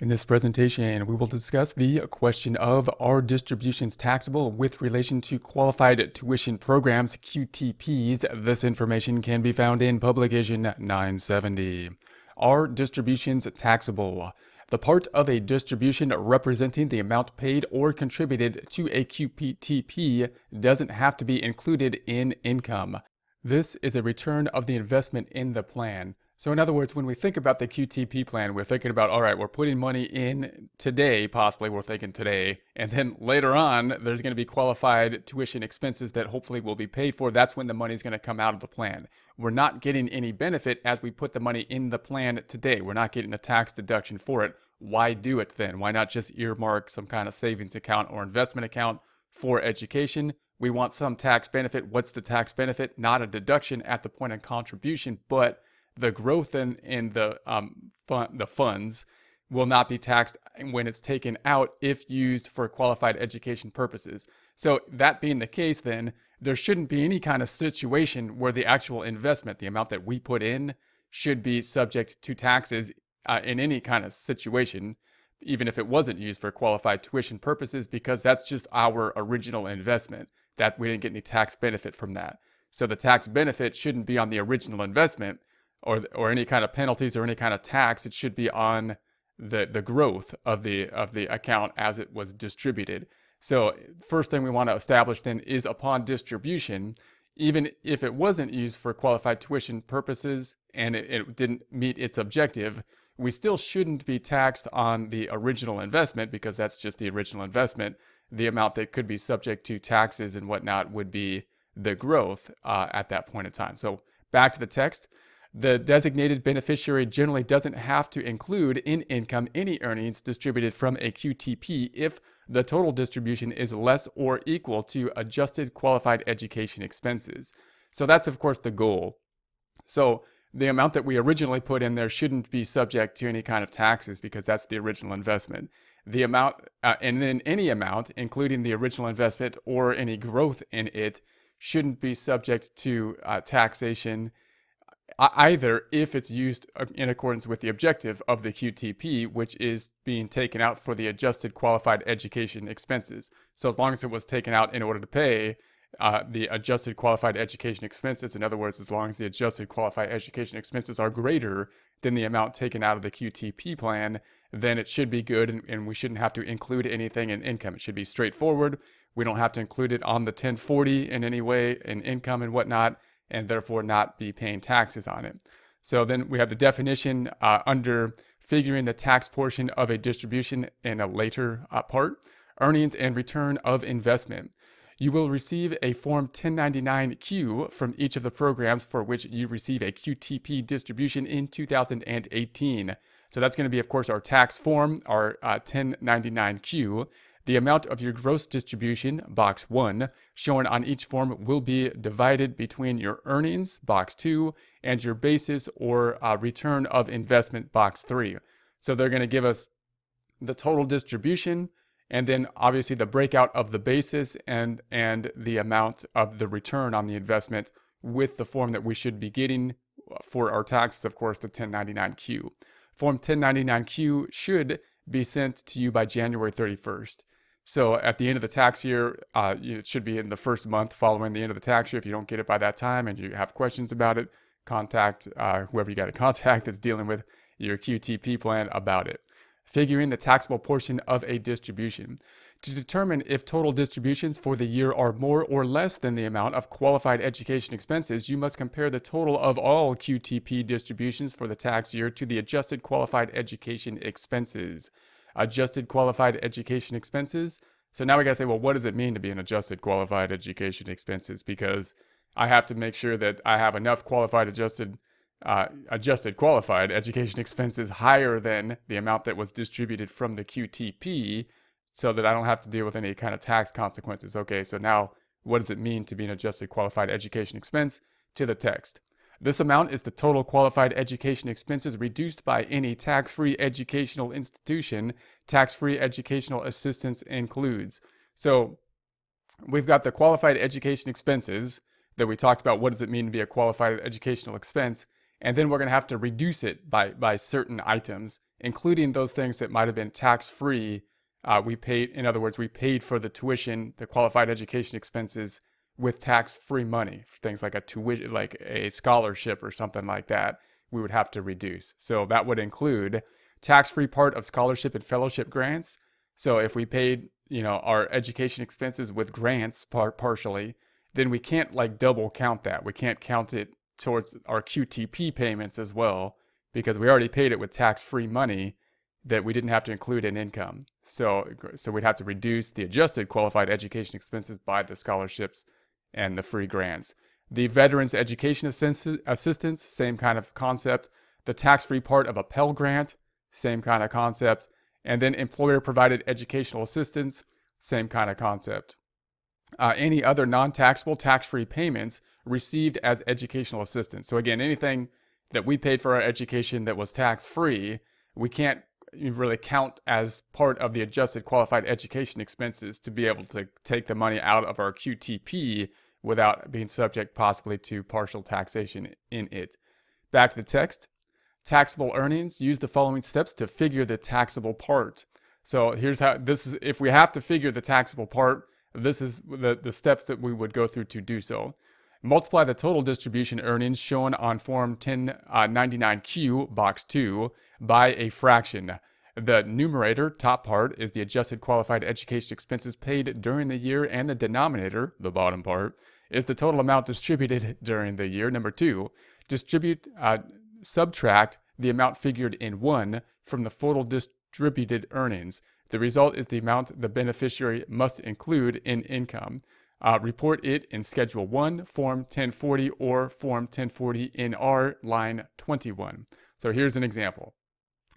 In this presentation, we will discuss the question of are distributions taxable with relation to qualified tuition programs, QTPs. This information can be found in Publication 970. Are distributions taxable? The part of a distribution representing the amount paid or contributed to a QTP doesn't have to be included in income. This is a return of the investment in the plan. So in other words, when we think about the QTP plan, we're thinking about, all right, we're putting money in today, possibly we're thinking today, and then later on, there's going to be qualified tuition expenses that hopefully will be paid for. That's when the money's going to come out of the plan. We're not getting any benefit as we put the money in the plan today. We're not getting a tax deduction for it. Why do it then? Why not just earmark some kind of savings account or investment account for education? We want some tax benefit. What's the tax benefit? Not a deduction at the point of contribution, but the growth in, in the um, fun, the funds will not be taxed when it's taken out if used for qualified education purposes. So that being the case, then there shouldn't be any kind of situation where the actual investment, the amount that we put in, should be subject to taxes uh, in any kind of situation, even if it wasn't used for qualified tuition purposes, because that's just our original investment. That we didn't get any tax benefit from that. So the tax benefit shouldn't be on the original investment or or any kind of penalties or any kind of tax. It should be on the the growth of the of the account as it was distributed. So first thing we want to establish then is upon distribution, even if it wasn't used for qualified tuition purposes and it, it didn't meet its objective, we still shouldn't be taxed on the original investment because that's just the original investment. The amount that could be subject to taxes and whatnot would be the growth uh, at that point in time. So back to the text. The designated beneficiary generally doesn't have to include in income any earnings distributed from a QTP if the total distribution is less or equal to adjusted qualified education expenses. So that's, of course, the goal. So the amount that we originally put in there shouldn't be subject to any kind of taxes because that's the original investment. The amount, uh, and then any amount, including the original investment or any growth in it, shouldn't be subject to uh, taxation either if it's used uh, in accordance with the objective of the QTP, which is being taken out for the adjusted qualified education expenses. So as long as it was taken out in order to pay uh, the adjusted qualified education expenses, in other words, as long as the adjusted qualified education expenses are greater than the amount taken out of the QTP plan, then it should be good and, and we shouldn't have to include anything in income. It should be straightforward. We don't have to include it on the 1040 in any way in income and whatnot and therefore not be paying taxes on it. So then we have the definition uh, under figuring the tax portion of a distribution in a later uh, part, earnings and return of investment. You will receive a Form 1099-Q from each of the programs for which you receive a QTP distribution in 2018. So that's going to be, of course, our tax form, our uh, 1099-Q. The amount of your gross distribution, box 1, shown on each form will be divided between your earnings, box 2, and your basis or uh, return of investment, box 3. So they're going to give us the total distribution and then obviously the breakout of the basis and, and the amount of the return on the investment with the form that we should be getting for our taxes, of course, the 1099Q. Form 1099Q should be sent to you by January 31st. So at the end of the tax year, uh, it should be in the first month following the end of the tax year. If you don't get it by that time and you have questions about it, contact uh, whoever you got to contact that's dealing with your QTP plan about it. Figuring the taxable portion of a distribution. To determine if total distributions for the year are more or less than the amount of qualified education expenses, you must compare the total of all QTP distributions for the tax year to the adjusted qualified education expenses adjusted qualified education expenses. So now we got to say, well, what does it mean to be an adjusted qualified education expenses? Because I have to make sure that I have enough qualified adjusted uh, adjusted qualified education expenses higher than the amount that was distributed from the QTP so that I don't have to deal with any kind of tax consequences. Okay, so now what does it mean to be an adjusted qualified education expense? To the text. This amount is the total qualified education expenses reduced by any tax-free educational institution. Tax-free educational assistance includes. So we've got the qualified education expenses that we talked about. What does it mean to be a qualified educational expense? And then we're going to have to reduce it by, by certain items. including those things that might have been tax free. Uh, we paid, in other words, we paid for the tuition, the qualified education expenses with tax free money, things like a tuition, like a scholarship or something like that, we would have to reduce. So that would include tax free part of scholarship and fellowship grants. So if we paid, you know, our education expenses with grants par- partially, then we can't like double count that. We can't count it towards our QTP payments as well because we already paid it with tax-free money that we didn't have to include in income. So so we'd have to reduce the adjusted qualified education expenses by the scholarships and the free grants. The veterans education assistance, same kind of concept. The tax-free part of a Pell Grant, same kind of concept. And then employer provided educational assistance, same kind of concept uh, any other non-taxable tax-free payments received as educational assistance. So again, anything that we paid for our education that was tax-free, we can't really count as part of the adjusted qualified education expenses to be able to take the money out of our QTP without being subject possibly to partial taxation in it. Back to the text. Taxable earnings, use the following steps to figure the taxable part. So here's how this is if we have to figure the taxable part, this is the, the steps that we would go through to do so. Multiply the total distribution earnings shown on Form 1099Q, uh, Box 2, by a fraction. The numerator, top part, is the adjusted qualified education expenses paid during the year, and the denominator, the bottom part, is the total amount distributed during the year. Number two, distribute, uh, subtract the amount figured in 1 from the total distributed earnings. The result is the amount the beneficiary must include in income. Uh, report it in Schedule 1, Form 1040 or Form 1040NR, line 21. So here's an example.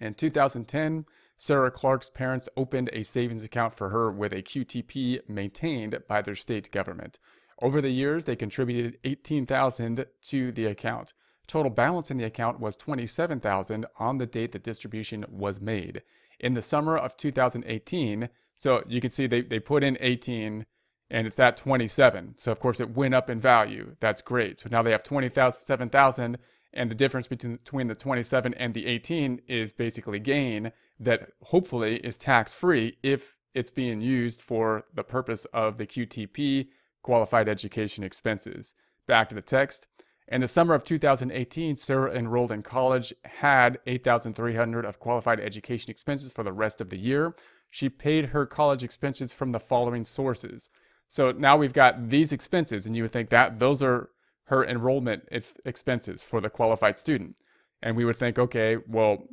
In 2010, Sarah Clark's parents opened a savings account for her with a QTP maintained by their state government. Over the years, they contributed 18,000 to the account. Total balance in the account was 27,000 on the date the distribution was made in the summer of 2018. So you can see they, they put in 18 and it's at 27. So of course it went up in value. That's great. So now they have 27,000 and the difference between, between the 27 and the 18 is basically gain that hopefully is tax free if it's being used for the purpose of the QTP qualified education expenses. Back to the text. In the summer of 2018, Sarah enrolled in college, had 8,300 of qualified education expenses for the rest of the year. She paid her college expenses from the following sources. So now we've got these expenses, and you would think that those are her enrollment expenses for the qualified student. And we would think, okay, well,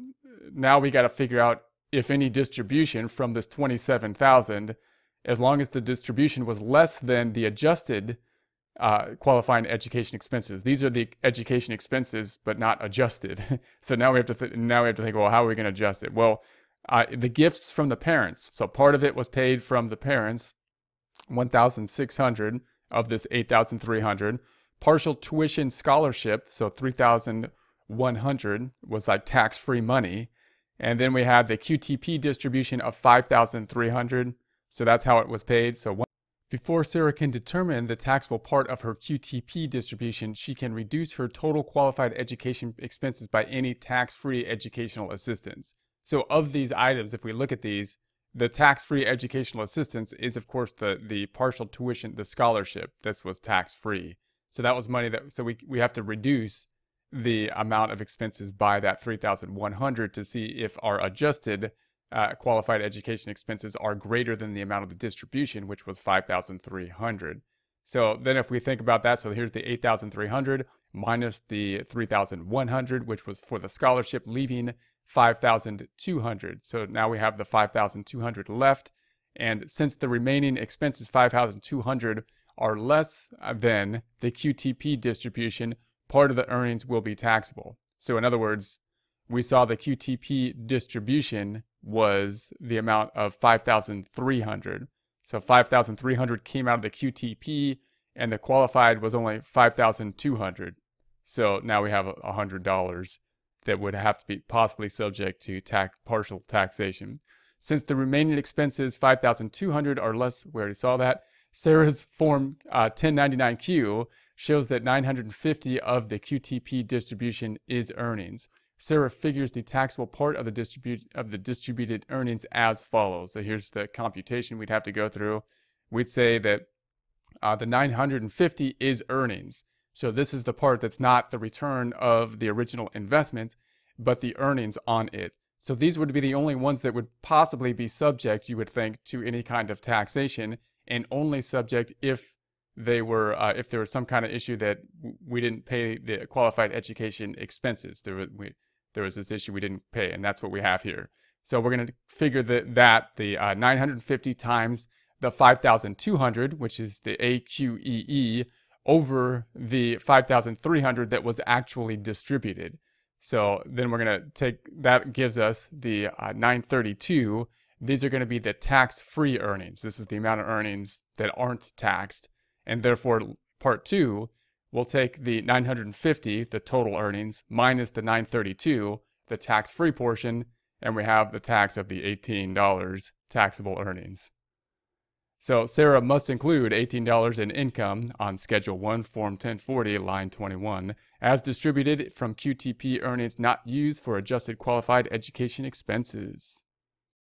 now we got to figure out if any distribution from this 27,000, as long as the distribution was less than the adjusted uh, qualifying education expenses. These are the education expenses, but not adjusted. so now we have to th- now we have to think, well, how are we going to adjust it? Well, uh, the gifts from the parents. So part of it was paid from the parents, one thousand six hundred of this eight thousand three hundred. Partial tuition scholarship, so three thousand one hundred was like tax free money, and then we had the QTP distribution of five thousand three hundred. So that's how it was paid. So before Sarah can determine the taxable part of her QTP distribution, she can reduce her total qualified education expenses by any tax-free educational assistance. So of these items, if we look at these, the tax-free educational assistance is of course the, the partial tuition, the scholarship. This was tax-free. So that was money that, so we, we have to reduce the amount of expenses by that 3,100 to see if our adjusted uh, qualified education expenses are greater than the amount of the distribution, which was 5,300. So then if we think about that, so here's the 8,300 minus the 3,100, which was for the scholarship, leaving 5,200. So now we have the 5,200 left. And since the remaining expenses, 5,200, are less than the QTP distribution, part of the earnings will be taxable. So in other words, we saw the QTP distribution was the amount of 5,300. So 5,300 came out of the QTP and the qualified was only 5,200. So now we have $100 that would have to be possibly subject to tax, partial taxation. Since the remaining expenses, 5,200 or less, we already saw that, Sarah's Form uh, 1099Q shows that 950 of the QTP distribution is earnings. Sarah figures the taxable part of the distribute of the distributed earnings as follows. So here's the computation we'd have to go through. We'd say that uh, the 950 is earnings. So this is the part that's not the return of the original investment, but the earnings on it. So these would be the only ones that would possibly be subject, you would think, to any kind of taxation, and only subject if they were uh, if there was some kind of issue that we didn't pay the qualified education expenses. There was we, there was this issue we didn't pay, and that's what we have here. So we're going to figure that that the uh, 950 times the 5,200, which is the AQEE, over the 5,300 that was actually distributed. So then we're going to take, that gives us the uh, 932. These are going to be the tax-free earnings. This is the amount of earnings that aren't taxed. And therefore, part two, we'll take the 950, the total earnings, minus the 932, the tax-free portion, and we have the tax of the $18 taxable earnings. So Sarah must include $18 in income on Schedule 1, Form 1040, line 21, as distributed from QTP earnings not used for adjusted qualified education expenses.